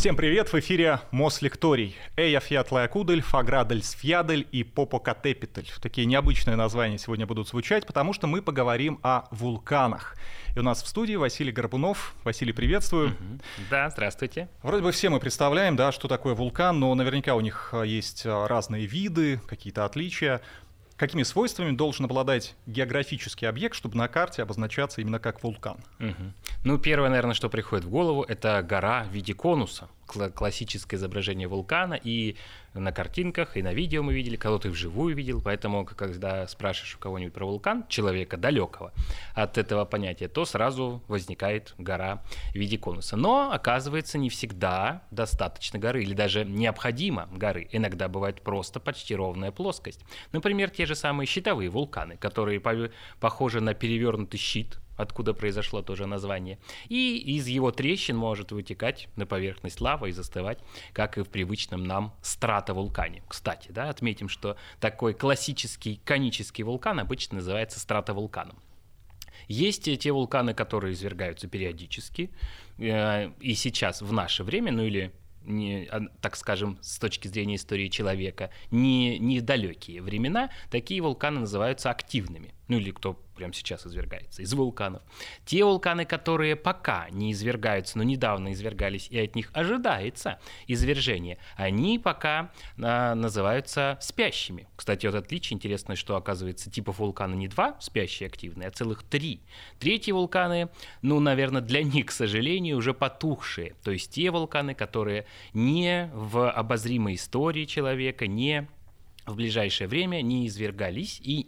Всем привет! В эфире Мос Лекторий. Эя Фиатлая Кудель, Фаградель Сфьядель и Попокатепитель. Такие необычные названия сегодня будут звучать, потому что мы поговорим о вулканах. И у нас в студии Василий Горбунов. Василий, приветствую. Да, здравствуйте. Вроде бы все мы представляем, да, что такое вулкан, но наверняка у них а, есть а, разные виды, какие-то отличия. Какими свойствами должен обладать географический объект, чтобы на карте обозначаться именно как вулкан? Угу. Ну, первое, наверное, что приходит в голову, это гора в виде конуса классическое изображение вулкана, и на картинках, и на видео мы видели, кого ты вживую видел, поэтому, когда спрашиваешь у кого-нибудь про вулкан, человека далекого от этого понятия, то сразу возникает гора в виде конуса. Но, оказывается, не всегда достаточно горы, или даже необходимо горы. Иногда бывает просто почти ровная плоскость. Например, те же самые щитовые вулканы, которые похожи на перевернутый щит, откуда произошло тоже название. И из его трещин может вытекать на поверхность лава и застывать, как и в привычном нам стратовулкане. Кстати, да, отметим, что такой классический конический вулкан обычно называется стратовулканом. Есть те вулканы, которые извергаются периодически, э, и сейчас в наше время, ну или не, а, так скажем, с точки зрения истории человека, не, недалекие времена, такие вулканы называются активными. Ну или кто прямо сейчас извергается, из вулканов. Те вулканы, которые пока не извергаются, но недавно извергались, и от них ожидается извержение, они пока а, называются спящими. Кстати, вот отличие интересно, что оказывается типов вулкана не два спящие активные, а целых три. Третьи вулканы, ну, наверное, для них, к сожалению, уже потухшие. То есть те вулканы, которые не в обозримой истории человека, не в ближайшее время не извергались и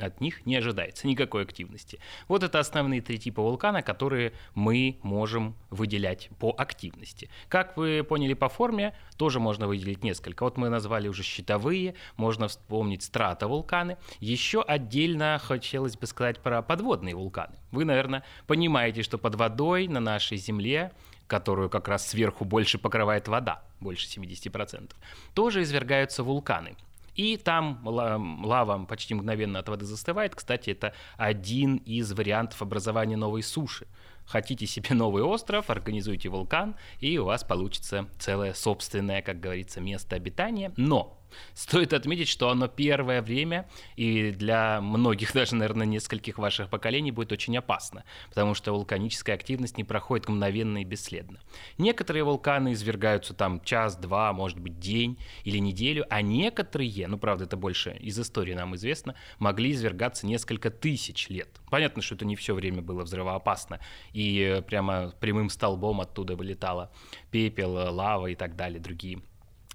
от них не ожидается никакой активности. Вот это основные три типа вулкана, которые мы можем выделять по активности. Как вы поняли по форме, тоже можно выделить несколько. Вот мы назвали уже щитовые, можно вспомнить стратовулканы. Еще отдельно хотелось бы сказать про подводные вулканы. Вы, наверное, понимаете, что под водой на нашей Земле которую как раз сверху больше покрывает вода, больше 70%, тоже извергаются вулканы. И там лава почти мгновенно от воды застывает. Кстати, это один из вариантов образования новой суши. Хотите себе новый остров, организуйте вулкан, и у вас получится целое собственное, как говорится, место обитания. Но Стоит отметить, что оно первое время и для многих, даже, наверное, нескольких ваших поколений будет очень опасно, потому что вулканическая активность не проходит мгновенно и бесследно. Некоторые вулканы извергаются там час, два, может быть, день или неделю, а некоторые, ну, правда, это больше из истории нам известно, могли извергаться несколько тысяч лет. Понятно, что это не все время было взрывоопасно, и прямо прямым столбом оттуда вылетало пепел, лава и так далее, другие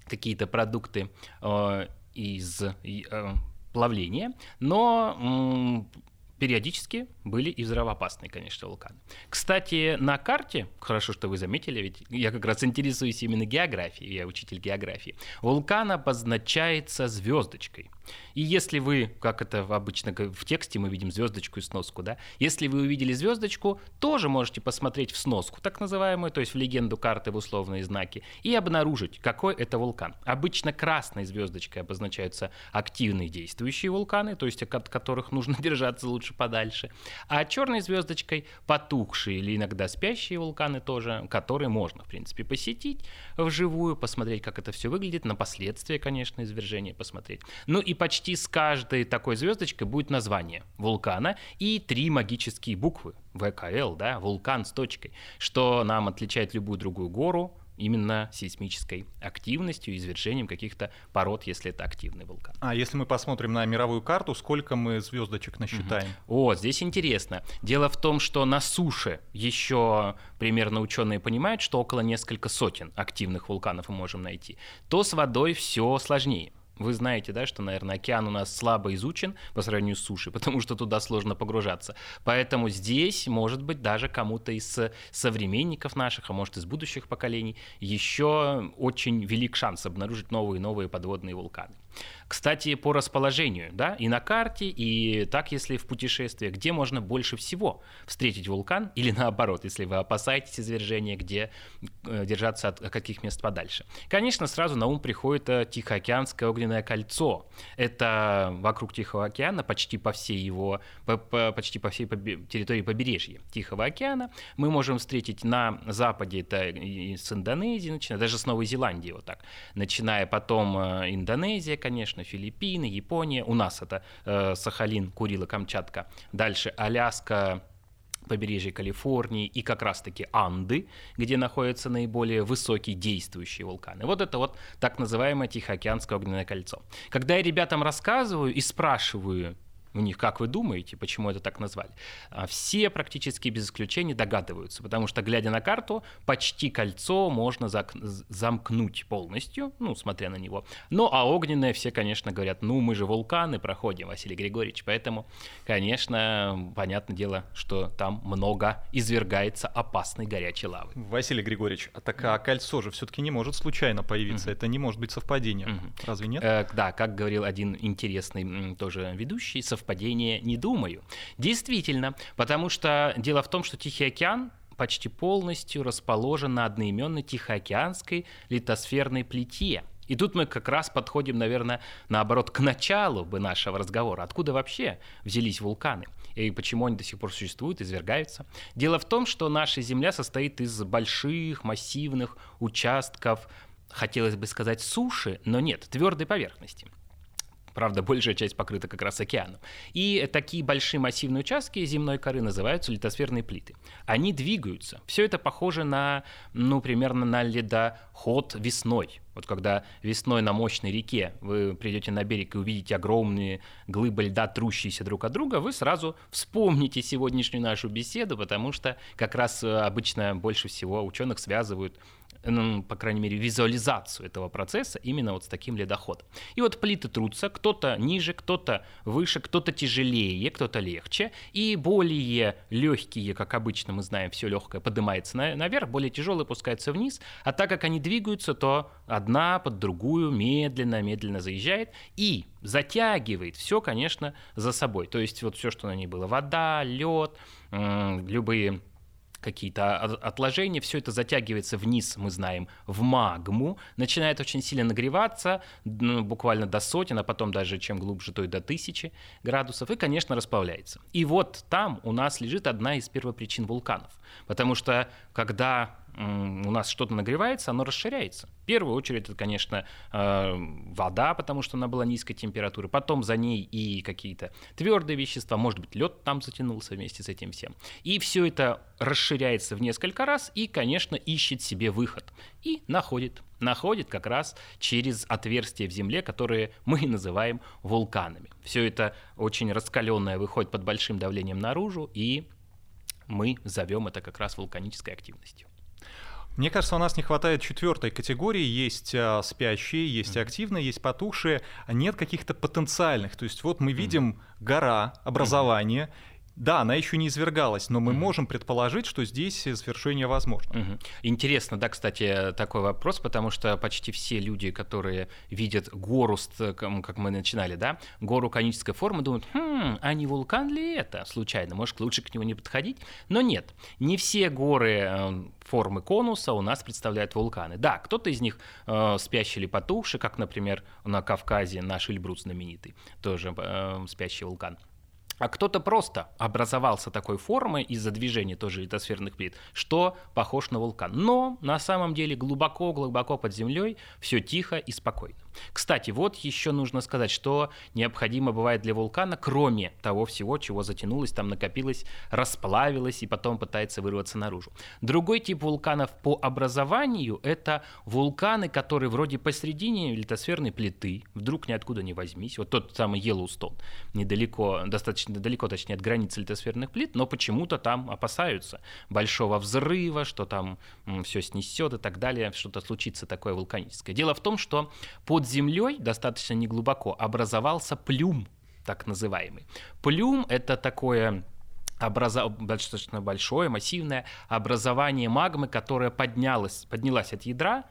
какие-то продукты э, из э, плавления, но периодически были и взрывоопасные, конечно, вулканы. Кстати, на карте, хорошо, что вы заметили, ведь я как раз интересуюсь именно географией, я учитель географии, вулкан обозначается звездочкой. И если вы, как это обычно в тексте мы видим звездочку и сноску, да, если вы увидели звездочку, тоже можете посмотреть в сноску, так называемую, то есть в легенду карты в условные знаки, и обнаружить, какой это вулкан. Обычно красной звездочкой обозначаются активные действующие вулканы, то есть от которых нужно держаться лучше подальше а черной звездочкой потухшие или иногда спящие вулканы тоже, которые можно, в принципе, посетить вживую, посмотреть, как это все выглядит, на последствия, конечно, извержения посмотреть. Ну и почти с каждой такой звездочкой будет название вулкана и три магические буквы ВКЛ, да, вулкан с точкой, что нам отличает любую другую гору, именно сейсмической активностью, извержением каких-то пород, если это активный вулкан. А если мы посмотрим на мировую карту, сколько мы звездочек насчитаем? Угу. О, здесь интересно. Дело в том, что на суше еще примерно ученые понимают, что около несколько сотен активных вулканов мы можем найти. То с водой все сложнее. Вы знаете, да, что, наверное, океан у нас слабо изучен по сравнению с сушей, потому что туда сложно погружаться. Поэтому здесь, может быть, даже кому-то из современников наших, а может, из будущих поколений, еще очень велик шанс обнаружить новые и новые подводные вулканы. Кстати, по расположению, да, и на карте, и так, если в путешествии, где можно больше всего встретить вулкан, или наоборот, если вы опасаетесь извержения, где э, держаться от каких мест подальше. Конечно, сразу на ум приходит э, Тихоокеанское огненное кольцо. Это вокруг Тихого океана, почти по всей его, по, по, почти по всей территории побережья Тихого океана. Мы можем встретить на западе, это с Индонезии, начиная, даже с Новой Зеландии, вот так, начиная потом э, Индонезия, конечно, Филиппины, Япония, у нас это э, Сахалин, Курила, Камчатка, дальше Аляска, побережье Калифорнии и как раз-таки Анды, где находятся наиболее высокие действующие вулканы. Вот это вот так называемое Тихоокеанское огненное кольцо. Когда я ребятам рассказываю и спрашиваю, у них, как вы думаете, почему это так назвали? А все практически без исключения догадываются, потому что, глядя на карту, почти кольцо можно замкнуть полностью, ну, смотря на него. Ну, а огненное все, конечно, говорят, ну, мы же вулканы проходим, Василий Григорьевич, поэтому, конечно, понятное дело, что там много извергается опасной горячей лавы. Василий Григорьевич, а так а кольцо же все-таки не может случайно появиться, mm-hmm. это не может быть совпадением, mm-hmm. разве нет? Э, да, как говорил один интересный тоже ведущий, совпадение не думаю. Действительно, потому что дело в том, что Тихий океан почти полностью расположен на одноименной Тихоокеанской литосферной плите. И тут мы как раз подходим, наверное, наоборот, к началу бы нашего разговора. Откуда вообще взялись вулканы? И почему они до сих пор существуют, извергаются? Дело в том, что наша Земля состоит из больших, массивных участков, хотелось бы сказать, суши, но нет, твердой поверхности. Правда, большая часть покрыта как раз океаном. И такие большие массивные участки земной коры называются литосферные плиты. Они двигаются. Все это похоже на, ну, примерно на ледоход весной. Вот когда весной на мощной реке вы придете на берег и увидите огромные глыбы льда, трущиеся друг от друга, вы сразу вспомните сегодняшнюю нашу беседу, потому что как раз э, обычно больше всего ученых связывают ну, по крайней мере, визуализацию этого процесса именно вот с таким ледоходом. И вот плиты трутся, кто-то ниже, кто-то выше, кто-то тяжелее, кто-то легче, и более легкие, как обычно мы знаем, все легкое поднимается наверх, более тяжелые опускаются вниз, а так как они двигаются, то одна под другую медленно-медленно заезжает и затягивает все, конечно, за собой. То есть вот все, что на ней было, вода, лед, любые какие-то отложения, все это затягивается вниз, мы знаем, в магму, начинает очень сильно нагреваться, ну, буквально до сотен, а потом даже чем глубже, то и до тысячи градусов, и, конечно, расплавляется. И вот там у нас лежит одна из первопричин вулканов, потому что когда у нас что-то нагревается, оно расширяется. В первую очередь это, конечно, э, вода, потому что она была низкой температуры, потом за ней и какие-то твердые вещества, может быть, лед там затянулся вместе с этим всем. И все это расширяется в несколько раз и, конечно, ищет себе выход. И находит. Находит как раз через отверстия в земле, которые мы называем вулканами. Все это очень раскаленное выходит под большим давлением наружу, и мы зовем это как раз вулканической активностью. Мне кажется, у нас не хватает четвертой категории. Есть а, спящие, есть mm-hmm. активные, есть потухшие. А нет каких-то потенциальных. То есть вот мы видим mm-hmm. гора, образование, mm-hmm. Да, она еще не извергалась, но мы mm-hmm. можем предположить, что здесь свершение возможно. Mm-hmm. Интересно, да, кстати, такой вопрос, потому что почти все люди, которые видят гору, как мы начинали, да, гору конической формы, думают, хм, а не вулкан ли это случайно? Может, лучше к нему не подходить? Но нет, не все горы э, формы конуса у нас представляют вулканы. Да, кто-то из них э, спящий или потухший, как, например, на Кавказе наш Эльбрус знаменитый, тоже э, спящий вулкан. А кто-то просто образовался такой формой из-за движения тоже литосферных плит, что похож на вулкан. Но на самом деле глубоко-глубоко под землей все тихо и спокойно. Кстати, вот еще нужно сказать, что необходимо бывает для вулкана, кроме того всего, чего затянулось, там накопилось, расплавилось и потом пытается вырваться наружу. Другой тип вулканов по образованию — это вулканы, которые вроде посередине литосферной плиты, вдруг ниоткуда не возьмись, вот тот самый Йеллоустон, недалеко, достаточно далеко, точнее, от границы литосферных плит, но почему-то там опасаются большого взрыва, что там все снесет и так далее, что-то случится такое вулканическое. Дело в том, что под землей, достаточно неглубоко, образовался плюм, так называемый. Плюм — это такое образа... достаточно большое, массивное образование магмы, которое поднялось, поднялась от ядра,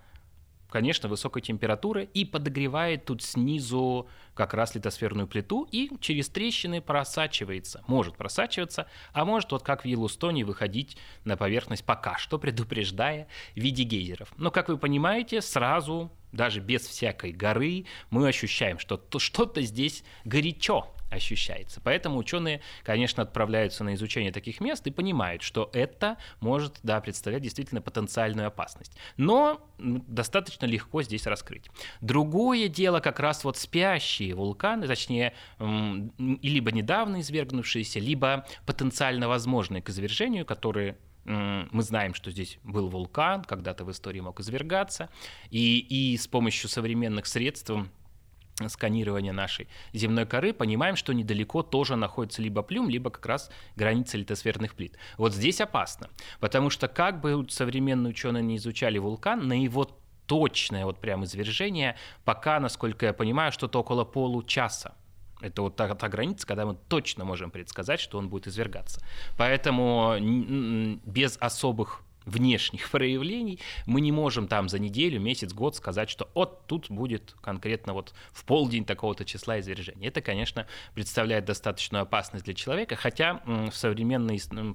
конечно, высокой температуры и подогревает тут снизу как раз литосферную плиту и через трещины просачивается. Может просачиваться, а может вот как в Йеллоустоне выходить на поверхность пока что, предупреждая в виде гейзеров. Но, как вы понимаете, сразу, даже без всякой горы, мы ощущаем, что что-то здесь горячо ощущается. Поэтому ученые, конечно, отправляются на изучение таких мест и понимают, что это может да, представлять действительно потенциальную опасность. Но достаточно легко здесь раскрыть. Другое дело как раз вот спящие вулканы, точнее, либо недавно извергнувшиеся, либо потенциально возможные к извержению, которые мы знаем, что здесь был вулкан, когда-то в истории мог извергаться, и, и с помощью современных средств сканирования нашей земной коры, понимаем, что недалеко тоже находится либо плюм, либо как раз граница литосферных плит. Вот здесь опасно, потому что как бы современные ученые не изучали вулкан, на его точное вот прям извержение пока, насколько я понимаю, что-то около получаса. Это вот та, та граница, когда мы точно можем предсказать, что он будет извергаться. Поэтому без особых внешних проявлений, мы не можем там за неделю, месяц, год сказать, что вот тут будет конкретно вот в полдень такого-то числа извержения. Это, конечно, представляет достаточную опасность для человека, хотя в современном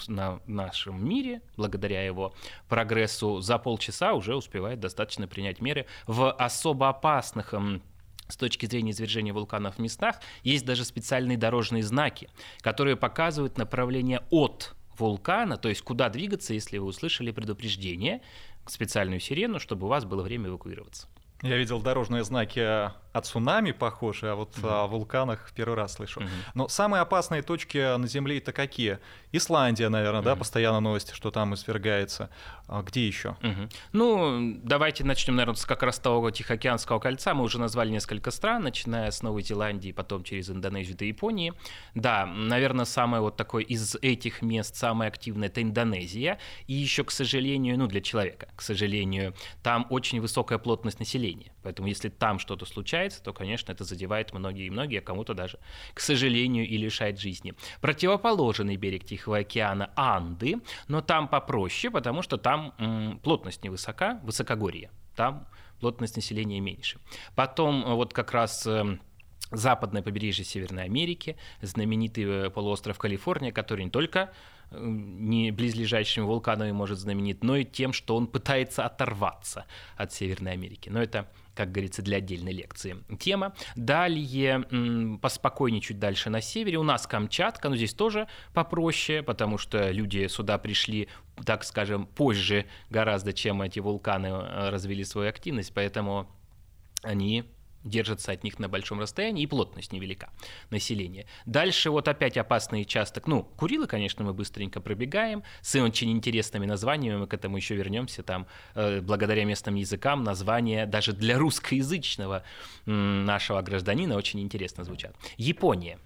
на нашем мире, благодаря его прогрессу, за полчаса уже успевает достаточно принять меры в особо опасных с точки зрения извержения вулканов в местах, есть даже специальные дорожные знаки, которые показывают направление от вулкана, то есть куда двигаться, если вы услышали предупреждение, специальную сирену, чтобы у вас было время эвакуироваться. Я видел дорожные знаки о цунами похожи, а вот угу. о вулканах первый раз слышу. Угу. Но самые опасные точки на Земле это какие? Исландия, наверное, угу. да, постоянно новости, что там извергается. А где еще? Угу. Ну, давайте начнем, наверное, с как раз того Тихоокеанского кольца. Мы уже назвали несколько стран, начиная с Новой Зеландии, потом через Индонезию до Японии. Да, наверное, самое вот такое из этих мест самое активное это Индонезия. И еще, к сожалению, ну, для человека, к сожалению, там очень высокая плотность населения. Поэтому если там что-то случается, то, конечно, это задевает многие и многие, а кому-то даже, к сожалению, и лишает жизни. Противоположный берег Тихого океана – Анды, но там попроще, потому что там м, плотность невысока, высокогорье. Там плотность населения меньше. Потом э, вот как раз э, западное побережье Северной Америки, знаменитый э, полуостров Калифорния, который не только не близлежащими вулканами может знаменит, но и тем, что он пытается оторваться от Северной Америки. Но это как говорится, для отдельной лекции. Тема. Далее, поспокойнее чуть дальше на севере, у нас Камчатка, но здесь тоже попроще, потому что люди сюда пришли, так скажем, позже гораздо, чем эти вулканы э, развили свою активность, поэтому они держатся от них на большом расстоянии, и плотность невелика населения. Дальше вот опять опасный участок. Ну, Курилы, конечно, мы быстренько пробегаем, с очень интересными названиями, мы к этому еще вернемся, там, э, благодаря местным языкам, названия даже для русскоязычного э, нашего гражданина очень интересно звучат. Япония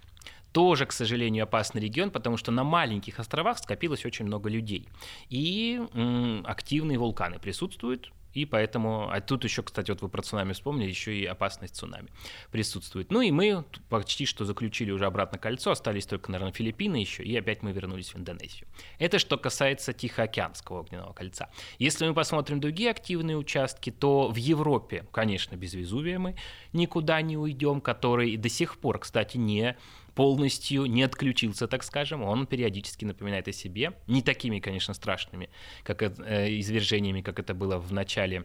тоже, к сожалению, опасный регион, потому что на маленьких островах скопилось очень много людей. И м, активные вулканы присутствуют, и поэтому, а тут еще, кстати, вот вы про цунами вспомнили, еще и опасность цунами присутствует. Ну и мы почти что заключили уже обратно кольцо, остались только, наверное, Филиппины еще, и опять мы вернулись в Индонезию. Это что касается Тихоокеанского огненного кольца. Если мы посмотрим другие активные участки, то в Европе, конечно, без Везувия мы никуда не уйдем, который до сих пор, кстати, не полностью не отключился, так скажем, он периодически напоминает о себе, не такими, конечно, страшными, как э, извержениями, как это было в начале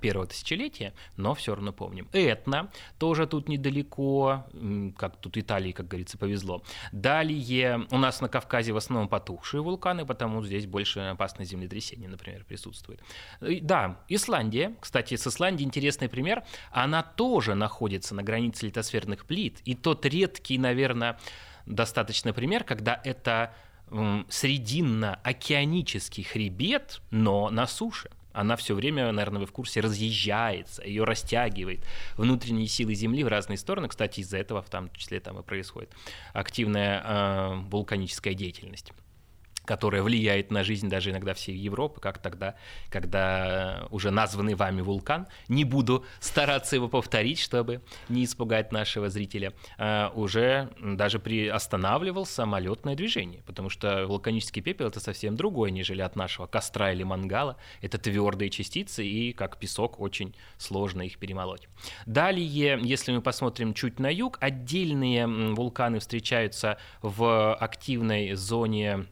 первого тысячелетия, но все равно помним. Этна тоже тут недалеко, как тут Италии, как говорится, повезло. Далее у нас на Кавказе в основном потухшие вулканы, потому здесь больше опасное землетрясение, например, присутствует. Да, Исландия, кстати, с Исландией интересный пример, она тоже находится на границе литосферных плит, и тот редкий, наверное, достаточно пример, когда это срединно-океанический хребет, но на суше она все время, наверное, вы в курсе, разъезжается, ее растягивает. Внутренние силы Земли в разные стороны, кстати, из-за этого в том числе там и происходит активная э, вулканическая деятельность. Которая влияет на жизнь даже иногда всей Европы, как тогда, когда уже названный вами вулкан, не буду стараться его повторить, чтобы не испугать нашего зрителя, а, уже даже приостанавливал самолетное движение, потому что вулканический пепел это совсем другое, нежели от нашего костра или мангала. Это твердые частицы, и как песок очень сложно их перемолоть. Далее, если мы посмотрим чуть на юг, отдельные вулканы встречаются в активной зоне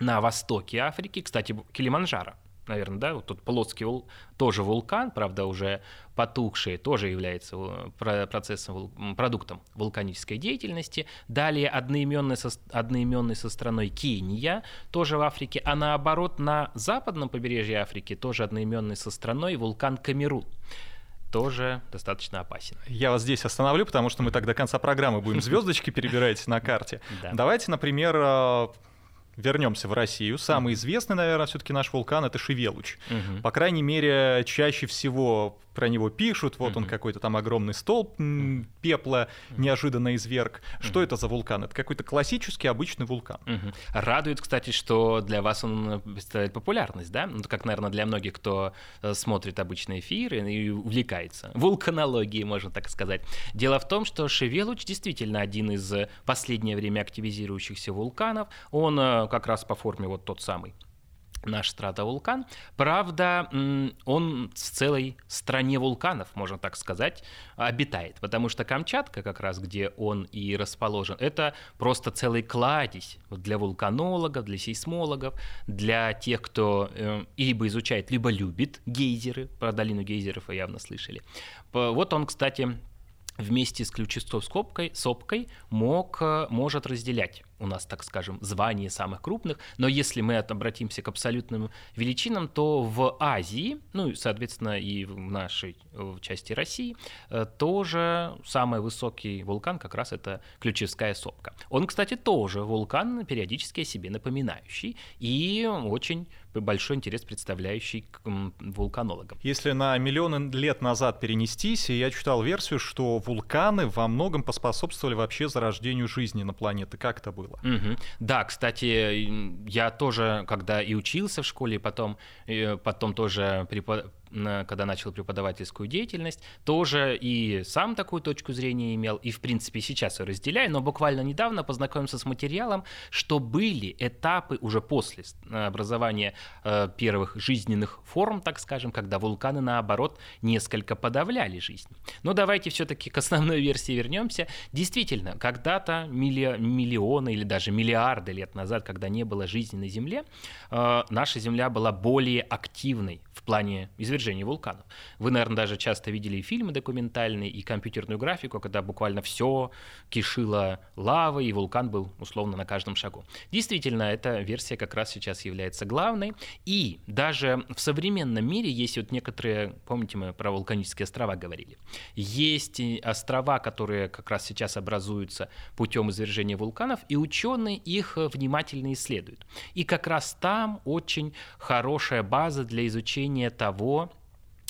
на востоке Африки, кстати, Килиманджаро, наверное, да, вот тут плоский вул, тоже вулкан, правда, уже потухший, тоже является э, процессом, продуктом вулканической деятельности. Далее одноименный со, одноименный со страной Кения, тоже в Африке, а наоборот на западном побережье Африки тоже одноименный со страной вулкан Камерун тоже достаточно опасен. Я вас здесь остановлю, потому что мы так до конца программы будем звездочки перебирать на карте. Давайте, например, э, вернемся в Россию. Самый известный, наверное, все-таки наш вулкан это Шевелуч. Угу. По крайней мере, чаще всего про него пишут. Вот угу. он какой-то там огромный столб пепла неожиданно изверг. Что это за вулкан? Это какой-то классический обычный вулкан. Угу. Радует, кстати, что для вас он представляет популярность, да? Ну, как, наверное, для многих, кто э, смотрит обычные эфиры и увлекается вулканологией, можно так сказать. Дело в том, что Шевелуч действительно один из последнее время активизирующихся вулканов. Он э, как раз по форме вот тот самый наш стратовулкан. Правда, он в целой стране вулканов, можно так сказать, обитает, потому что Камчатка, как раз где он и расположен, это просто целый кладезь для вулканологов, для сейсмологов, для тех, кто э, либо изучает, либо любит гейзеры, про долину гейзеров вы явно слышали. Вот он, кстати, вместе с ключевой скобкой, сопкой мог, э, может разделять у нас, так скажем, звание самых крупных, но если мы обратимся к абсолютным величинам, то в Азии, ну и, соответственно, и в нашей в части России, э, тоже самый высокий вулкан как раз это Ключевская сопка. Он, кстати, тоже вулкан, периодически о себе напоминающий и очень большой интерес представляющий к вулканологам. Если на миллионы лет назад перенестись, я читал версию, что вулканы во многом поспособствовали вообще зарождению жизни на планете. Как это было? Было. Угу. Да, кстати, я тоже, когда и учился в школе, потом, потом тоже препод когда начал преподавательскую деятельность, тоже и сам такую точку зрения имел, и в принципе сейчас ее разделяю, но буквально недавно познакомился с материалом, что были этапы уже после образования э, первых жизненных форм, так скажем, когда вулканы наоборот несколько подавляли жизнь. Но давайте все-таки к основной версии вернемся. Действительно, когда-то милли... миллионы или даже миллиарды лет назад, когда не было жизни на Земле, э, наша Земля была более активной в плане извержения извержений вулканов. Вы, наверное, даже часто видели и фильмы документальные, и компьютерную графику, когда буквально все кишило лавой, и вулкан был условно на каждом шагу. Действительно, эта версия как раз сейчас является главной. И даже в современном мире есть вот некоторые, помните, мы про вулканические острова говорили, есть острова, которые как раз сейчас образуются путем извержения вулканов, и ученые их внимательно исследуют. И как раз там очень хорошая база для изучения того,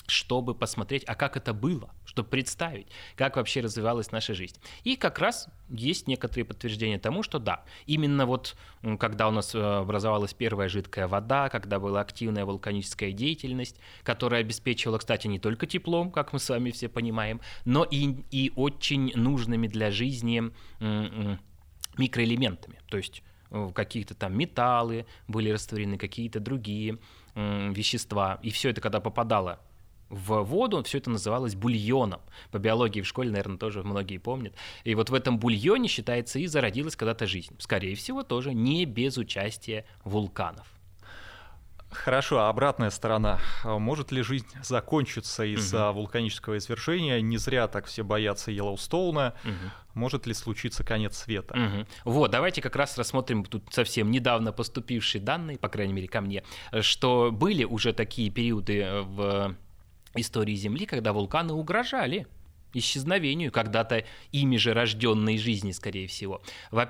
чтобы посмотреть, а как это было, чтобы представить, как вообще развивалась наша жизнь. И как раз есть некоторые подтверждения тому, что да, именно вот когда у нас э, образовалась первая жидкая вода, когда была активная вулканическая деятельность, которая обеспечивала, кстати, не только теплом, как мы с вами все понимаем, но и, и очень нужными для жизни микроэлементами, то есть э, какие-то там металлы были растворены, какие-то другие вещества. И все это, когда попадало в воду, все это называлось бульоном. По биологии в школе, наверное, тоже многие помнят. И вот в этом бульоне, считается, и зародилась когда-то жизнь. Скорее всего, тоже не без участия вулканов. Хорошо, а обратная сторона. Может ли жизнь закончиться из-за угу. вулканического извержения? Не зря так все боятся Йеллоустоуна. Угу. Может ли случиться конец света? Угу. Вот, давайте как раз рассмотрим тут совсем недавно поступившие данные, по крайней мере, ко мне, что были уже такие периоды в истории Земли, когда вулканы угрожали исчезновению когда-то ими же рожденной жизни, скорее всего.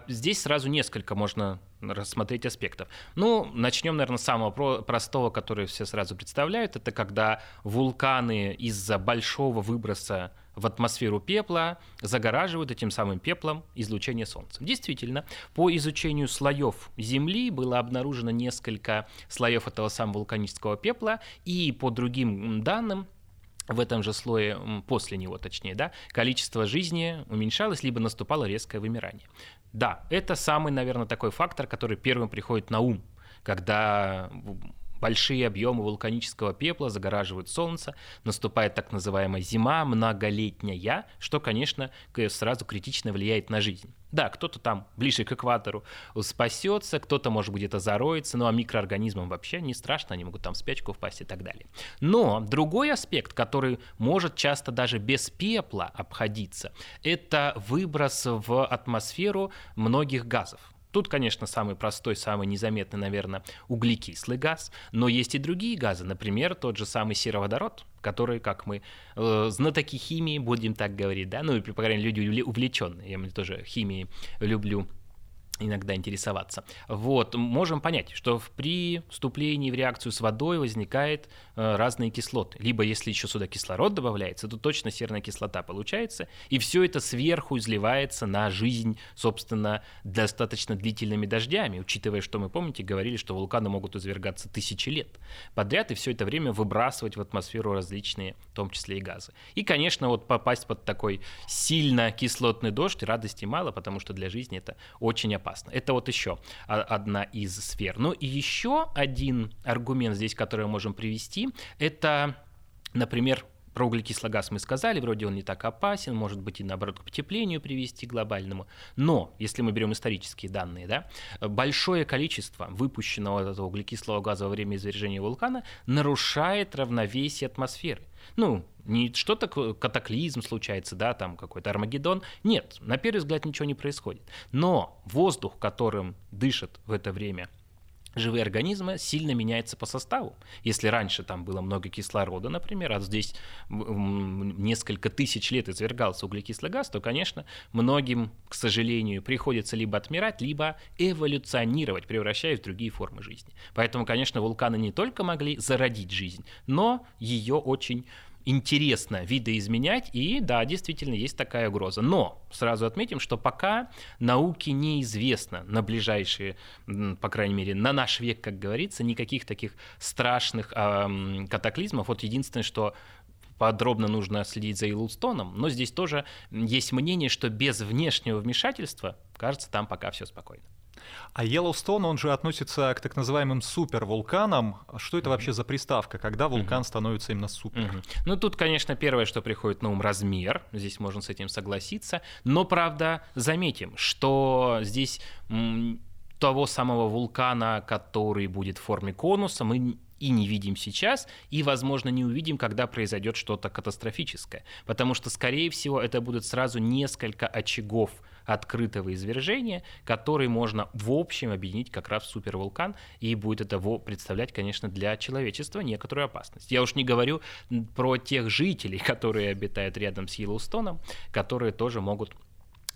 Здесь сразу несколько можно рассмотреть аспектов. Ну, начнем, наверное, с самого простого, который все сразу представляют. Это когда вулканы из-за большого выброса в атмосферу пепла, загораживают этим самым пеплом излучение Солнца. Действительно, по изучению слоев Земли было обнаружено несколько слоев этого самого вулканического пепла, и по другим данным, в этом же слое, после него точнее, да, количество жизни уменьшалось, либо наступало резкое вымирание. Да, это самый, наверное, такой фактор, который первым приходит на ум, когда большие объемы вулканического пепла загораживают Солнце, наступает так называемая зима, многолетняя, что, конечно, сразу критично влияет на жизнь. Да, кто-то там ближе к экватору спасется, кто-то, может быть, где-то зароется, ну а микроорганизмам вообще не страшно, они могут там в спячку впасть и так далее. Но другой аспект, который может часто даже без пепла обходиться, это выброс в атмосферу многих газов. Тут, конечно, самый простой, самый незаметный, наверное, углекислый газ, но есть и другие газы, например, тот же самый сероводород, который, как мы, э, знатоки химии, будем так говорить, да, ну и, по крайней мере, люди увлеченные, я тоже химией люблю иногда интересоваться. Вот, можем понять, что при вступлении в реакцию с водой возникает э, разные кислоты. Либо если еще сюда кислород добавляется, то точно серная кислота получается, и все это сверху изливается на жизнь, собственно, достаточно длительными дождями, учитывая, что мы, помните, говорили, что вулканы могут извергаться тысячи лет подряд, и все это время выбрасывать в атмосферу различные, в том числе и газы. И, конечно, вот попасть под такой сильно кислотный дождь радости мало, потому что для жизни это очень опасно опасно. Это вот еще одна из сфер. Ну и еще один аргумент здесь, который мы можем привести, это, например, про углекислый газ мы сказали, вроде он не так опасен, может быть и наоборот к потеплению привести глобальному. Но, если мы берем исторические данные, да, большое количество выпущенного этого углекислого газа во время извержения вулкана нарушает равновесие атмосферы. Ну, не что-то катаклизм случается, да, там какой-то Армагеддон. Нет, на первый взгляд ничего не происходит. Но воздух, которым дышат в это время живые организмы сильно меняется по составу. Если раньше там было много кислорода, например, а здесь несколько тысяч лет извергался углекислый газ, то, конечно, многим, к сожалению, приходится либо отмирать, либо эволюционировать, превращаясь в другие формы жизни. Поэтому, конечно, вулканы не только могли зародить жизнь, но ее очень интересно видоизменять, и да, действительно есть такая угроза. Но сразу отметим, что пока науке неизвестно на ближайшие, по крайней мере, на наш век, как говорится, никаких таких страшных э, катаклизмов. Вот единственное, что подробно нужно следить за Йеллоустоном, но здесь тоже есть мнение, что без внешнего вмешательства, кажется, там пока все спокойно. А Йеллоустон, он же относится к так называемым супервулканам. Что это вообще за приставка, когда вулкан становится именно супер? Ну, тут, конечно, первое, что приходит на ум, размер. Здесь можно с этим согласиться. Но, правда, заметим, что здесь того самого вулкана, который будет в форме конуса, мы и не видим сейчас, и, возможно, не увидим, когда произойдет что-то катастрофическое. Потому что, скорее всего, это будут сразу несколько очагов открытого извержения, который можно в общем объединить как раз в супервулкан, и будет это представлять, конечно, для человечества некоторую опасность. Я уж не говорю про тех жителей, которые обитают рядом с Йеллоустоном, которые тоже могут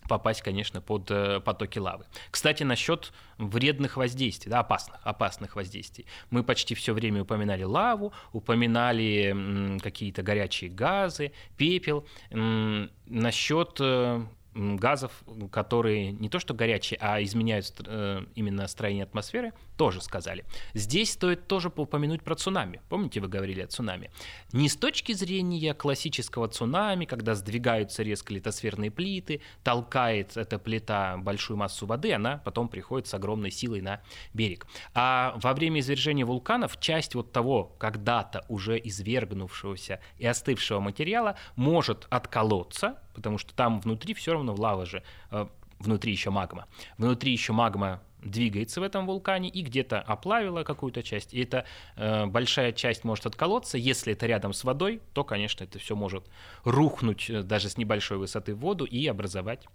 попасть, конечно, под э, потоки лавы. Кстати, насчет вредных воздействий, да, опасных, опасных воздействий. Мы почти все время упоминали лаву, упоминали какие-то горячие газы, пепел. Насчет э, газов, которые не то что горячие, а изменяют э, именно строение атмосферы, тоже сказали. Здесь стоит тоже упомянуть про цунами. Помните, вы говорили о цунами? Не с точки зрения классического цунами, когда сдвигаются резко литосферные плиты, толкает эта плита большую массу воды, она потом приходит с огромной силой на берег. А во время извержения вулканов часть вот того когда-то уже извергнувшегося и остывшего материала может отколоться, потому что там внутри все равно лава же, э, внутри еще магма. Внутри еще магма двигается в этом вулкане и где-то оплавила какую-то часть. И эта э, большая часть может отколоться. Если это рядом с водой, то, конечно, это все может рухнуть э, даже с небольшой высоты в воду и образовать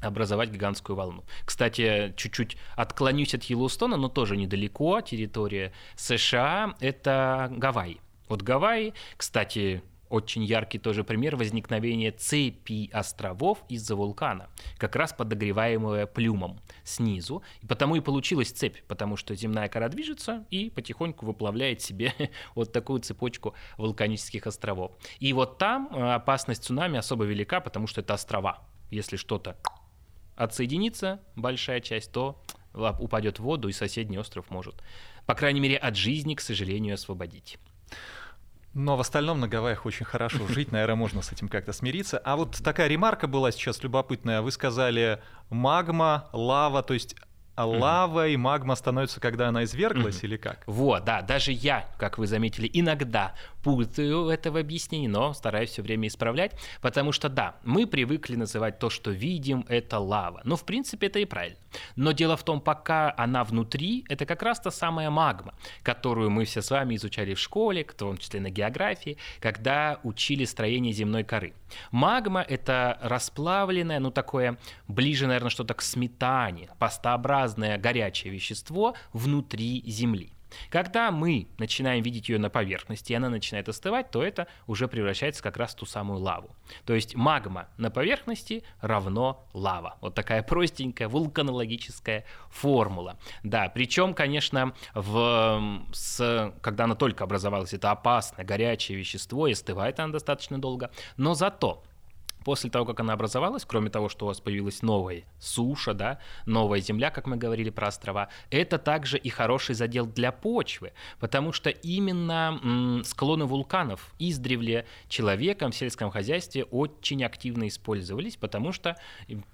образовать гигантскую волну. Кстати, чуть-чуть отклонюсь от Йеллоустона, но тоже недалеко, территория США, это Гавайи. Вот Гавайи, кстати, очень яркий тоже пример возникновения цепи островов из-за вулкана, как раз подогреваемого плюмом снизу. И потому и получилась цепь, потому что земная кора движется и потихоньку выплавляет себе вот такую цепочку вулканических островов. И вот там э, опасность цунами особо велика, потому что это острова. Если что-то отсоединится, большая часть, то упадет в воду, и соседний остров может, по крайней мере, от жизни, к сожалению, освободить. Но в остальном на Гавайях очень хорошо жить, наверное, можно с этим как-то смириться. А вот такая ремарка была сейчас любопытная. Вы сказали магма, лава, то есть а лава и магма становятся, когда она изверглась, или как? Вот, да, даже я, как вы заметили, иногда путаю это в объяснении, но стараюсь все время исправлять, потому что да, мы привыкли называть то, что видим, это лава. Ну, в принципе, это и правильно. Но дело в том, пока она внутри, это как раз та самая магма, которую мы все с вами изучали в школе, в том числе на географии, когда учили строение земной коры. Магма — это расплавленное, ну, такое, ближе, наверное, что-то к сметане, пастообразное горячее вещество внутри Земли. Когда мы начинаем видеть ее на поверхности, и она начинает остывать, то это уже превращается как раз в ту самую лаву. То есть магма на поверхности равно лава. Вот такая простенькая вулканологическая формула. Да, причем, конечно, в, с, когда она только образовалась, это опасное горячее вещество, и остывает она достаточно долго. Но зато после того, как она образовалась, кроме того, что у вас появилась новая суша, да, новая земля, как мы говорили про острова, это также и хороший задел для почвы, потому что именно склоны вулканов издревле человеком в сельском хозяйстве очень активно использовались, потому что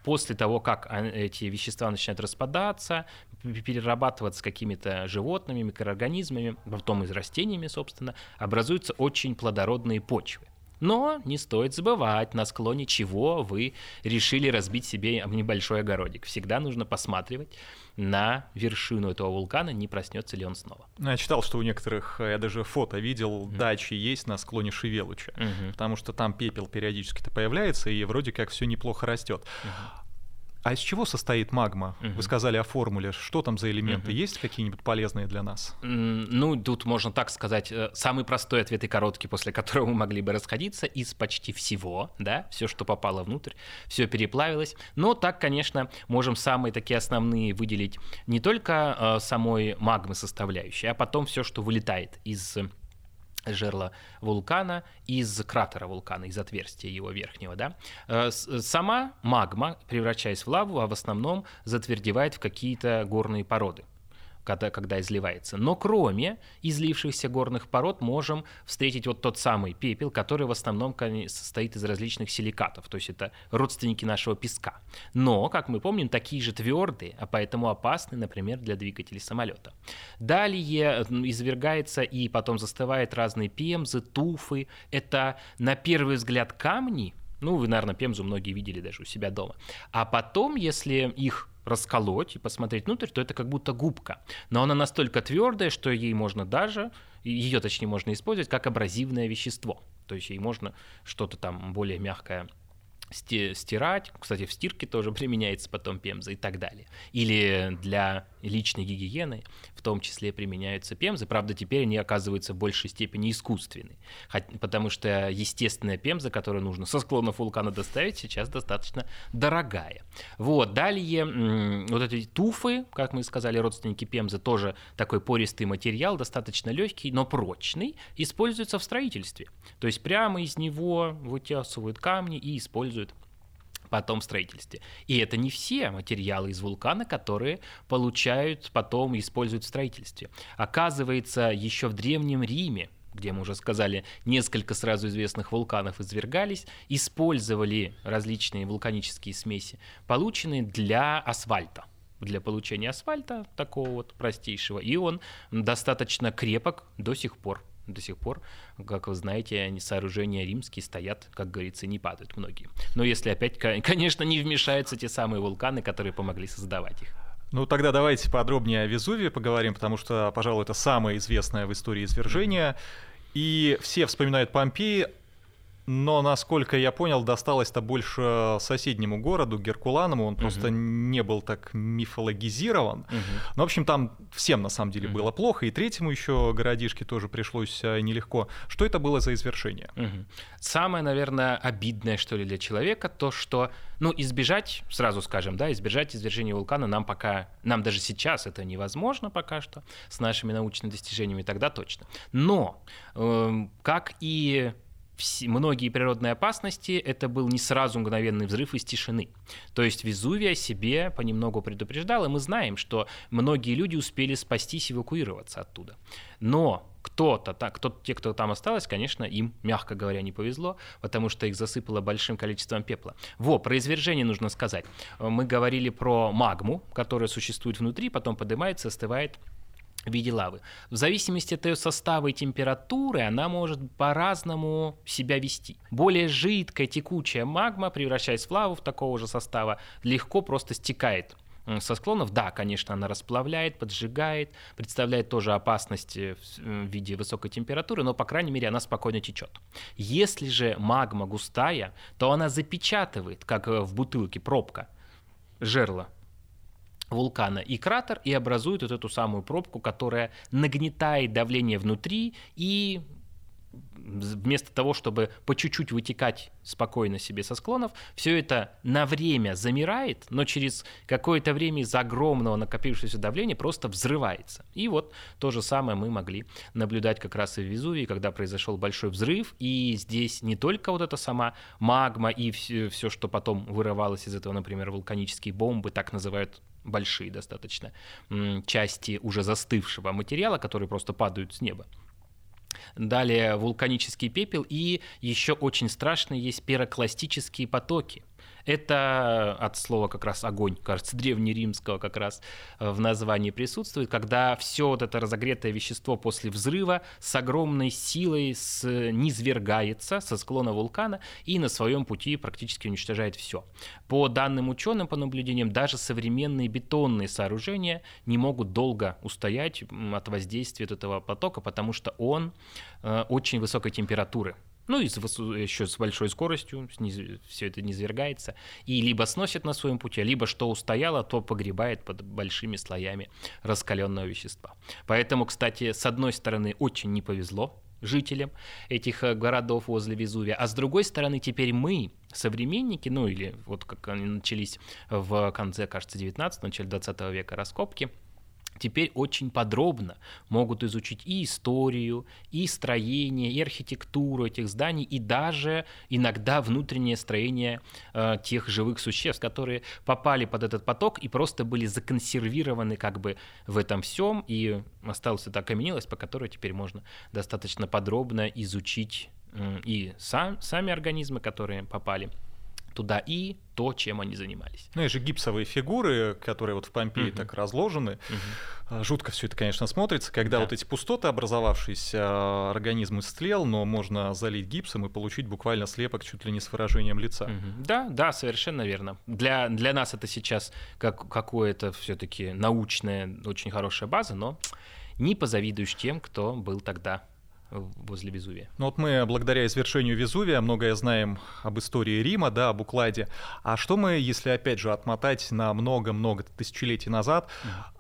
после того, как эти вещества начинают распадаться, перерабатываться какими-то животными, микроорганизмами, потом из растениями, собственно, образуются очень плодородные почвы. Но не стоит забывать, на склоне чего вы решили разбить себе небольшой огородик. Всегда нужно посматривать на вершину этого вулкана, не проснется ли он снова. Ну, я читал, что у некоторых, я даже фото видел, mm-hmm. дачи есть на склоне Шевелуча, mm-hmm. потому что там пепел периодически-то появляется, и вроде как все неплохо растет. Mm-hmm. А из чего состоит магма? Угу. Вы сказали о формуле. Что там за элементы? Угу. Есть какие-нибудь полезные для нас? Ну, тут можно так сказать. Э, самый простой ответ и короткий, после которого мы могли бы расходиться, из почти всего, да, все, что попало внутрь, все переплавилось. Но так, конечно, можем самые такие основные выделить не только э, самой магмы составляющей, а потом все, что вылетает из жерла вулкана из кратера вулкана, из отверстия его верхнего. Да? Э, сама магма, превращаясь в лаву, а в основном затвердевает в какие-то горные породы когда, когда изливается. Но кроме излившихся горных пород можем встретить вот тот самый пепел, который в основном состоит из различных силикатов, то есть это родственники нашего песка. Но, как мы помним, такие же твердые, а поэтому опасны, например, для двигателей самолета. Далее извергается и потом застывает разные пемзы, туфы. Это на первый взгляд камни, ну, вы, наверное, пемзу многие видели даже у себя дома. А потом, если их расколоть и посмотреть внутрь, то это как будто губка. Но она настолько твердая, что ей можно даже, ее точнее можно использовать как абразивное вещество. То есть ей можно что-то там более мягкое стирать. Кстати, в стирке тоже применяется потом пемза и так далее. Или для личной гигиены в том числе применяются пемзы. Правда, теперь они оказываются в большей степени искусственные. Потому что естественная пемза, которую нужно со склонов вулкана доставить, сейчас достаточно дорогая. Вот, далее вот эти туфы, как мы сказали, родственники пемзы, тоже такой пористый материал, достаточно легкий, но прочный, используется в строительстве. То есть прямо из него вытесывают камни и используют потом строительстве. И это не все материалы из вулкана, которые получают потом и используют в строительстве. Оказывается, еще в Древнем Риме где мы уже сказали, несколько сразу известных вулканов извергались, использовали различные вулканические смеси, полученные для асфальта для получения асфальта, такого вот простейшего, и он достаточно крепок до сих пор до сих пор, как вы знаете, они, сооружения римские стоят, как говорится, не падают многие. Но если опять, конечно, не вмешаются те самые вулканы, которые помогли создавать их. Ну тогда давайте подробнее о Везувии поговорим, потому что, пожалуй, это самое известное в истории извержение. И все вспоминают Помпеи, Но, насколько я понял, досталось-то больше соседнему городу, Геркуланому. Он просто не был так мифологизирован. Ну, в общем, там всем на самом деле было плохо. И третьему еще городишке тоже пришлось э, нелегко. Что это было за извершение? Самое, наверное, обидное, что ли, для человека, то, что, ну, избежать, сразу скажем, да, избежать извержения вулкана нам пока, нам даже сейчас это невозможно пока что с нашими научными достижениями, тогда точно. Но, э, как и многие природные опасности это был не сразу мгновенный взрыв из тишины. То есть Везувий о себе понемногу предупреждал, и мы знаем, что многие люди успели спастись, эвакуироваться оттуда. Но кто-то, кто, те, кто там осталось, конечно, им, мягко говоря, не повезло, потому что их засыпало большим количеством пепла. Во, про извержение нужно сказать. Мы говорили про магму, которая существует внутри, потом поднимается, остывает, в виде лавы. В зависимости от ее состава и температуры она может по-разному себя вести. Более жидкая текучая магма, превращаясь в лаву в такого же состава, легко просто стекает со склонов, да, конечно, она расплавляет, поджигает, представляет тоже опасность э, в виде высокой температуры, но, по крайней мере, она спокойно течет. Если же магма густая, то она запечатывает, как э, в бутылке пробка, жерло вулкана и кратер и образует вот эту самую пробку, которая нагнетает давление внутри и вместо того, чтобы по чуть-чуть вытекать спокойно себе со склонов, все это на время замирает, но через какое-то время из огромного накопившегося давления просто взрывается. И вот то же самое мы могли наблюдать как раз и в Везувии, когда произошел большой взрыв, и здесь не только вот эта сама магма и все, все что потом вырывалось из этого, например, вулканические бомбы, так называют большие достаточно части уже застывшего материала, которые просто падают с неба. Далее вулканический пепел и еще очень страшные есть пирокластические потоки – это от слова как раз огонь, кажется, древнеримского как раз э, в названии присутствует, когда все вот это разогретое вещество после взрыва с огромной силой с... низвергается со склона вулкана и на своем пути практически уничтожает все. По данным ученым, по наблюдениям, даже современные бетонные сооружения не могут долго устоять от воздействия этого потока, потому что он э, очень высокой температуры. Ну и еще с большой скоростью сниз, все это низвергается. И либо сносит на своем пути, либо что устояло, то погребает под большими слоями раскаленного вещества. Поэтому, кстати, с одной стороны, очень не повезло жителям этих э, городов возле Везувия, а с другой стороны, теперь мы, современники, ну или вот как они начались в конце, кажется, 19 начале 20 века раскопки, теперь очень подробно могут изучить и историю, и строение, и архитектуру этих зданий, и даже иногда внутреннее строение э, тех живых существ, которые попали под этот поток и просто были законсервированы как бы в этом всем, и осталась эта окаменелость, по которой теперь можно достаточно подробно изучить э, и сам, сами организмы, которые попали туда и то, чем они занимались. Ну и же гипсовые фигуры, которые вот в Помпеи uh-huh. так разложены. Uh-huh. Жутко все это, конечно, смотрится, когда да. вот эти пустоты образовавшиеся, а, организм истлел, но можно залить гипсом и получить буквально слепок чуть ли не с выражением лица. Uh-huh. Да, да, совершенно верно. Для, для нас это сейчас как какое-то все-таки научная, очень хорошая база, но не позавидуешь тем, кто был тогда возле Везувия. Ну вот мы благодаря извершению Везувия многое знаем об истории Рима, да, об укладе. А что мы, если опять же отмотать на много-много тысячелетий назад,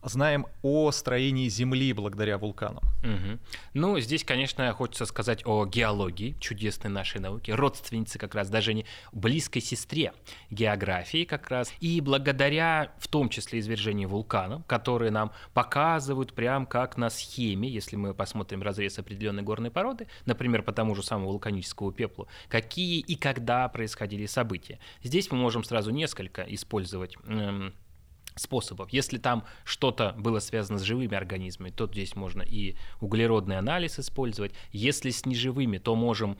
знаем о строении Земли благодаря вулканам? Mm-hmm. Ну, здесь, конечно, хочется сказать о геологии, чудесной нашей науки, родственнице как раз, даже не близкой сестре географии как раз. И благодаря, в том числе, извержению вулканов, которые нам показывают прям как на схеме, если мы посмотрим разрез определенной горной горной породы, например, по тому же самому вулканическому пеплу, какие и когда происходили события. Здесь мы можем сразу несколько использовать эм, способов. Если там что-то было связано с живыми организмами, то здесь можно и углеродный анализ использовать. Если с неживыми, то можем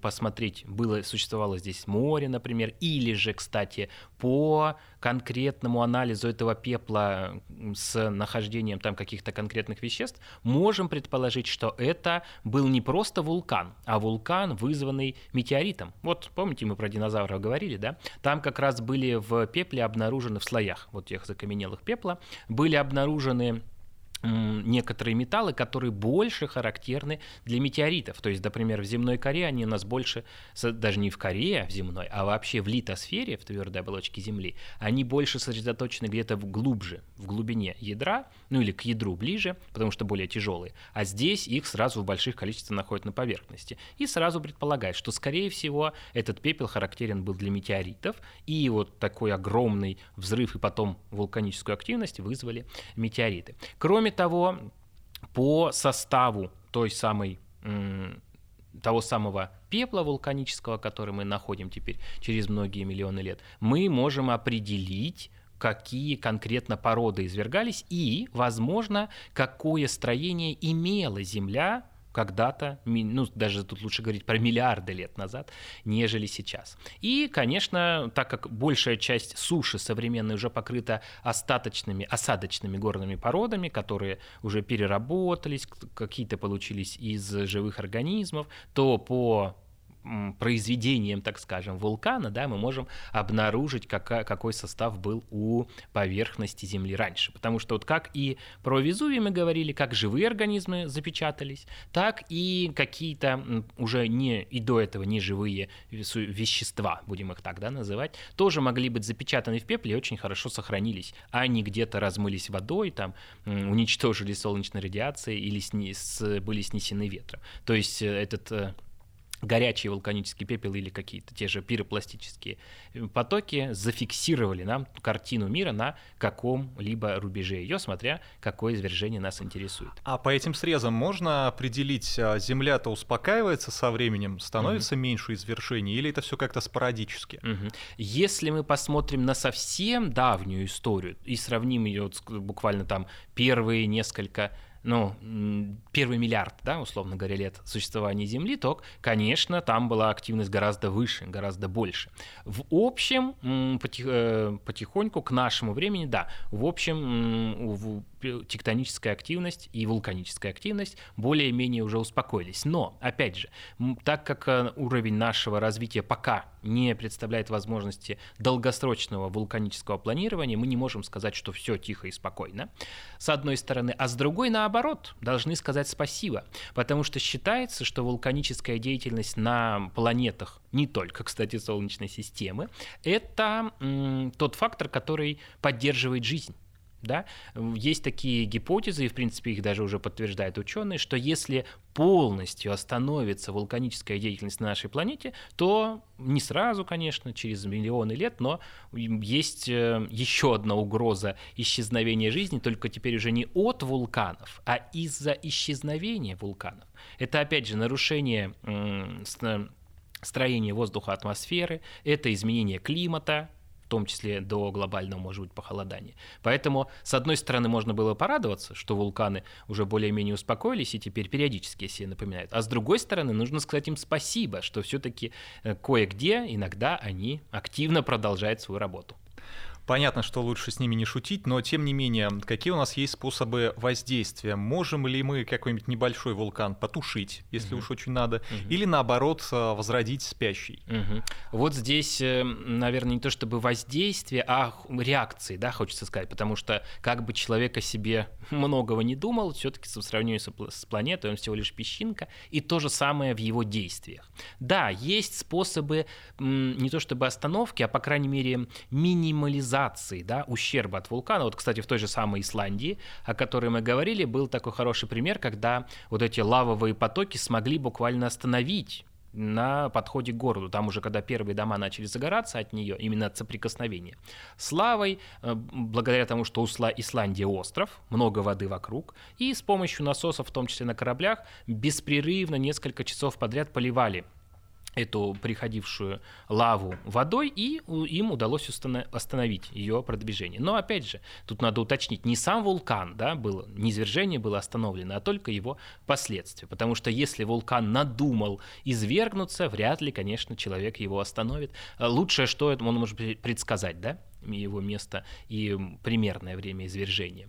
посмотреть, было, существовало здесь море, например, или же, кстати, по конкретному анализу этого пепла с нахождением там каких-то конкретных веществ, можем предположить, что это был не просто вулкан, а вулкан, вызванный метеоритом. Вот помните, мы про динозавров говорили, да? Там как раз были в пепле обнаружены в слоях вот тех закаменелых пепла, были обнаружены некоторые металлы, которые больше характерны для метеоритов. То есть, например, в земной коре они у нас больше, даже не в коре, а в земной, а вообще в литосфере, в твердой оболочке Земли, они больше сосредоточены где-то глубже, в глубине ядра, ну или к ядру ближе, потому что более тяжелые. А здесь их сразу в больших количествах находят на поверхности. И сразу предполагает, что, скорее всего, этот пепел характерен был для метеоритов, и вот такой огромный взрыв и потом вулканическую активность вызвали метеориты. Кроме того, по составу той самой того самого пепла вулканического, который мы находим теперь через многие миллионы лет, мы можем определить, какие конкретно породы извергались и, возможно, какое строение имела Земля когда-то, ну, даже тут лучше говорить про миллиарды лет назад, нежели сейчас. И, конечно, так как большая часть суши современной уже покрыта остаточными, осадочными горными породами, которые уже переработались, какие-то получились из живых организмов, то по произведением, так скажем, вулкана, да, мы можем обнаружить, какая, какой состав был у поверхности Земли раньше. Потому что вот как и про Везувий мы говорили, как живые организмы запечатались, так и какие-то уже не и до этого не живые вещества, будем их так да, называть, тоже могли быть запечатаны в пепле и очень хорошо сохранились. А они где-то размылись водой, там, уничтожили солнечной радиацией или сни, с, были снесены ветром. То есть э, этот э, горячий вулканический пепел или какие-то те же пиропластические потоки зафиксировали нам картину мира на каком-либо рубеже ее, смотря какое извержение нас интересует. А по этим срезам можно определить, а, Земля-то успокаивается со временем, становится угу. меньше извержений, или это все как-то спорадически? Угу. Если мы посмотрим на совсем давнюю историю и сравним ее вот буквально там первые несколько ну, первый миллиард, да, условно говоря, лет существования Земли, то, конечно, там была активность гораздо выше, гораздо больше. В общем, э, потихоньку к нашему времени, да, в общем, тектоническая активность и вулканическая активность более-менее уже успокоились. Но, опять же, так как э, уровень нашего развития пока не представляет возможности долгосрочного вулканического планирования, мы не можем сказать, что все тихо и спокойно, с одной стороны, а с другой, наоборот, должны сказать спасибо, потому что считается, что вулканическая деятельность на планетах, не только, кстати, Солнечной системы, это м, тот фактор, который поддерживает жизнь. Да? Есть такие гипотезы, и в принципе их даже уже подтверждают ученые, что если полностью остановится вулканическая деятельность на нашей планете, то не сразу, конечно, через миллионы лет, но есть э, еще одна угроза исчезновения жизни, только теперь уже не от вулканов, а из-за исчезновения вулканов. Это опять же нарушение строения воздуха атмосферы, это изменение климата, том числе до глобального, может быть, похолодания. Поэтому, с одной стороны, можно было порадоваться, что вулканы уже более-менее успокоились и теперь периодически себе напоминают. А с другой стороны, нужно сказать им спасибо, что все-таки э, кое-где иногда они активно продолжают свою работу. Понятно, что лучше с ними не шутить, но тем не менее, какие у нас есть способы воздействия? Можем ли мы какой-нибудь небольшой вулкан потушить, если угу. уж очень надо, угу. или наоборот э, возродить спящий? Угу. Вот здесь, э, наверное, не то чтобы воздействие, а реакции, да, хочется сказать, потому что как бы человек о себе многого не думал, все-таки в сравнении с планетой он всего лишь песчинка, и то же самое в его действиях. Да, есть способы не то чтобы остановки, а по крайней мере минимализации минимизации да, ущерба от вулкана. Вот, кстати, в той же самой Исландии, о которой мы говорили, был такой хороший пример, когда вот эти лавовые потоки смогли буквально остановить на подходе к городу. Там уже, когда первые дома начали загораться от нее, именно от соприкосновения с лавой, э, благодаря тому, что усла Исландия остров, много воды вокруг, и с помощью насосов, в том числе на кораблях, беспрерывно несколько часов подряд поливали эту приходившую лаву водой, и им удалось остановить ее продвижение. Но опять же, тут надо уточнить, не сам вулкан, да, было, не извержение было остановлено, а только его последствия. Потому что если вулкан надумал извергнуться, вряд ли, конечно, человек его остановит. Лучшее, что он может предсказать, да, его место и примерное время извержения.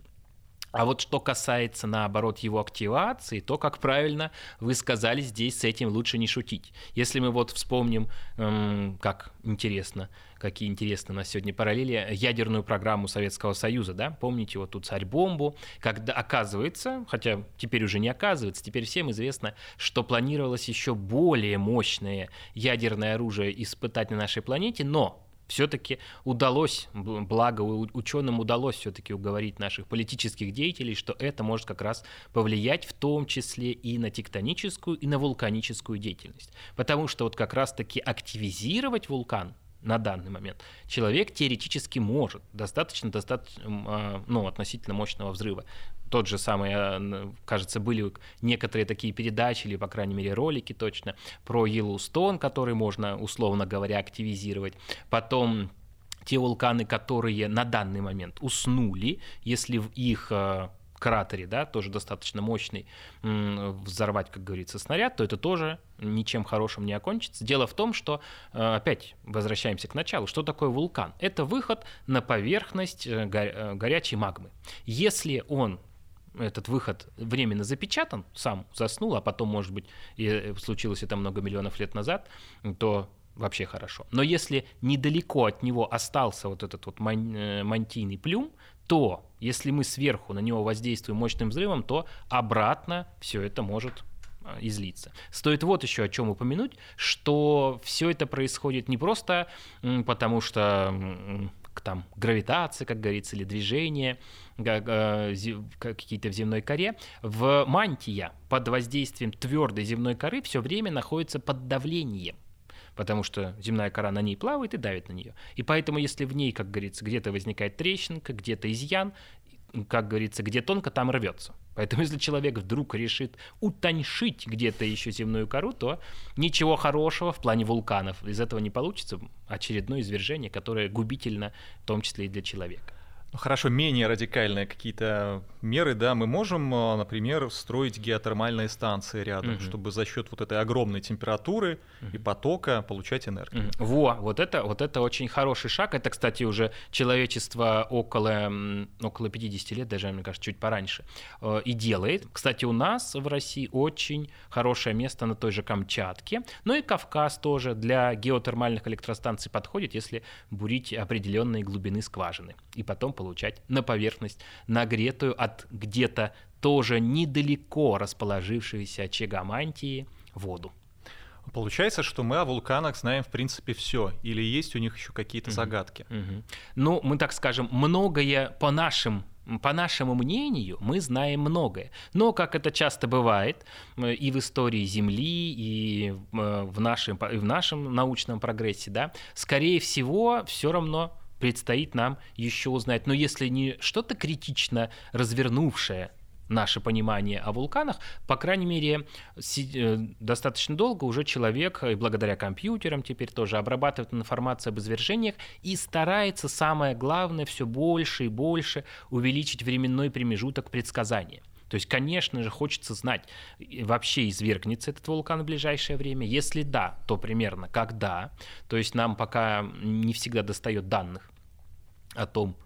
А вот что касается, наоборот, его активации, то, как правильно вы сказали, здесь с этим лучше не шутить. Если мы вот вспомним, эм, как интересно, какие интересные у нас сегодня параллели, ядерную программу Советского Союза, да, помните вот ту царь-бомбу, когда оказывается, хотя теперь уже не оказывается, теперь всем известно, что планировалось еще более мощное ядерное оружие испытать на нашей планете, но все-таки удалось, благо ученым удалось все-таки уговорить наших политических деятелей, что это может как раз повлиять в том числе и на тектоническую, и на вулканическую деятельность. Потому что вот как раз-таки активизировать вулкан на данный момент человек теоретически может, достаточно, достаточно а, ну, относительно мощного взрыва тот же самый, э, кажется, были некоторые такие передачи, или, по крайней мере, ролики точно, про Йеллоустон, который можно, условно говоря, активизировать. Потом те вулканы, которые на данный момент уснули, если в их э, кратере, да, тоже достаточно мощный, взорвать, как говорится, снаряд, то это тоже ничем хорошим не окончится. Дело в том, что, э, опять возвращаемся к началу, что такое вулкан? Это выход на поверхность горячей магмы. Если он этот выход временно запечатан, сам заснул, а потом, может быть, и э, случилось это много миллионов лет назад, то вообще хорошо. Но если недалеко от него остался вот этот вот э, мантийный плюм, то если мы сверху на него воздействуем мощным взрывом, то обратно все это может э, излиться. Стоит вот еще о чем упомянуть, что все это происходит не просто потому, что там гравитация, как говорится, или движение э, какие-то в земной коре, в мантия под воздействием твердой земной коры все время находится под давлением потому что земная кора на ней плавает и давит на нее. И поэтому, если в ней, как говорится, где-то возникает трещинка, где-то изъян, как говорится, где тонко, там рвется. Поэтому если человек вдруг решит утоньшить где-то еще земную кору, то ничего хорошего в плане вулканов из этого не получится. Очередное извержение, которое губительно, в том числе и для человека. Ну, хорошо, менее радикальные какие-то меры, да, мы можем, а, например, строить геотермальные станции рядом, угу. чтобы за счет вот этой огромной температуры угу. и потока получать энергию. Угу. Во, вот это, вот это очень хороший шаг. Это, кстати, уже человечество около, около 50 лет, даже, мне кажется, чуть пораньше, э, и делает. Кстати, у нас в России очень хорошее место на той же Камчатке, ну и Кавказ тоже для геотермальных электростанций подходит, если бурить определенные глубины скважины и потом получать на поверхность нагретую от где-то тоже недалеко расположившейся очага мантии воду. Получается, что мы о вулканах знаем, в принципе, все. Или есть у них еще какие-то угу. загадки? Угу. Ну, мы так скажем, многое по нашим по нашему мнению, мы знаем многое. Но, как это часто бывает и в истории Земли, и в нашем, и в нашем научном прогрессе, да, скорее всего, все равно предстоит нам еще узнать. Но если не что-то критично развернувшее наше понимание о вулканах, по крайней мере, э, достаточно долго уже человек, и благодаря компьютерам теперь тоже, обрабатывает информацию об извержениях и старается, самое главное, все больше и больше увеличить временной промежуток предсказания. То есть, конечно же, хочется знать, вообще извергнется этот вулкан в ближайшее время. Если да, то примерно когда. То есть нам пока не всегда достает данных о том,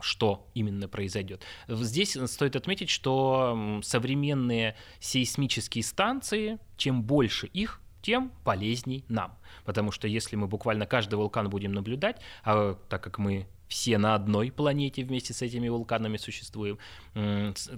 что именно произойдет. Здесь стоит отметить, что современные сейсмические станции, чем больше их, тем полезней нам. Потому что если мы буквально каждый вулкан будем наблюдать, а так как мы все на одной планете вместе с этими вулканами существуем.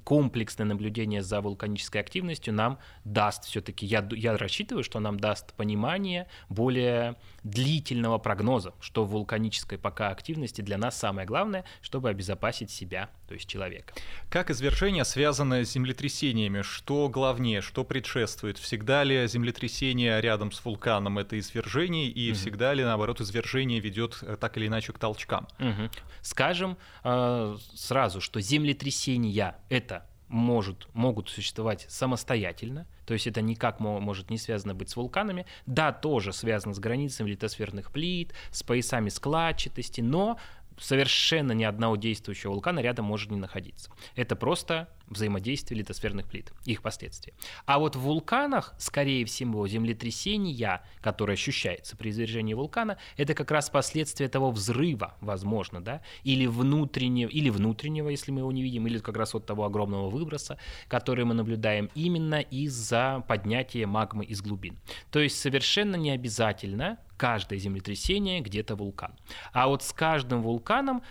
Комплексное наблюдение за вулканической активностью нам даст все-таки, я, я рассчитываю, что нам даст понимание более длительного прогноза, что в вулканической пока активности для нас самое главное, чтобы обезопасить себя, то есть человека. Как извержения связаны с землетрясениями? Что главнее, что предшествует? Всегда ли землетрясение рядом с вулканом это извержение, и угу. всегда ли, наоборот, извержение ведет э, так или иначе к толчкам? Угу. Скажем э, сразу, что землетрясения это может, могут существовать самостоятельно, то есть это никак может не связано быть с вулканами. Да, тоже связано с границами литосферных плит, с поясами складчатости, но совершенно ни одного действующего вулкана рядом может не находиться. Это просто взаимодействия литосферных плит, их последствия. А вот в вулканах, скорее всего, землетрясения, которое ощущается при извержении вулкана, это как раз последствия того взрыва, возможно, да, или внутреннего, или внутреннего, если мы его не видим, или как раз вот того огромного выброса, который мы наблюдаем именно из-за поднятия магмы из глубин. То есть совершенно не обязательно каждое землетрясение где-то вулкан. А вот с каждым вулканом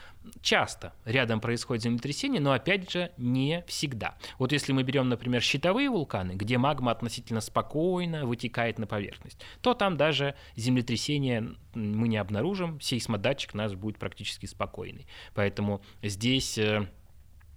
часто рядом происходит землетрясение, но опять же не всегда. Вот если мы берем, например, щитовые вулканы, где магма относительно спокойно вытекает на поверхность, то там даже землетрясение мы не обнаружим, сейсмодатчик наш будет практически спокойный. Поэтому здесь э,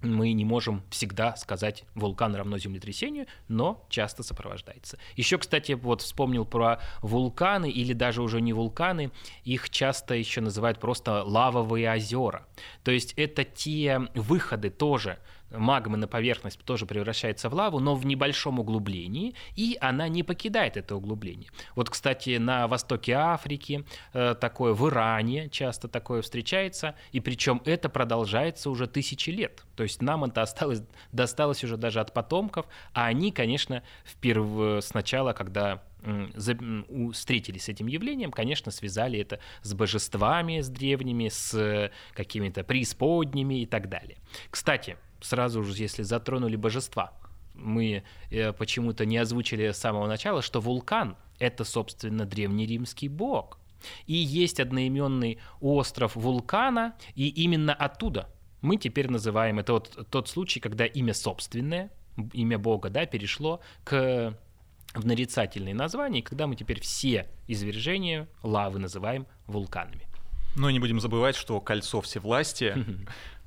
мы не можем всегда сказать вулкан равно землетрясению, но часто сопровождается. Еще, кстати, вот вспомнил про вулканы или даже уже не вулканы, их часто еще называют просто лавовые озера. То есть это те выходы тоже магмы на поверхность тоже превращается в лаву, но в небольшом углублении, и она не покидает это углубление. Вот, кстати, на востоке Африки э, такое, в Иране часто такое встречается, и причем это продолжается уже тысячи лет. То есть нам это осталось, досталось уже даже от потомков, а они, конечно, впервые сначала, когда встретились с этим явлением, конечно, связали это с божествами, с древними, с какими-то преисподними и так далее. Кстати, сразу же, если затронули божества, мы э, почему-то не озвучили с самого начала, что вулкан — это, собственно, древнеримский бог. И есть одноименный остров вулкана, и именно оттуда мы теперь называем, это вот тот случай, когда имя собственное, имя бога, да, перешло к в нарицательные названия, когда мы теперь все извержения лавы называем вулканами. Но не будем забывать, что кольцо всевластия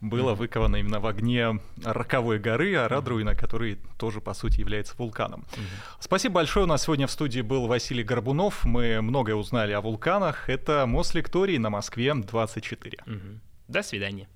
было выковано именно в огне роковой горы Арадруина, который тоже, по сути, является вулканом. Спасибо большое. У нас сегодня в студии был Василий Горбунов. Мы многое узнали о вулканах. Это Мослекторий на Москве 24. До свидания.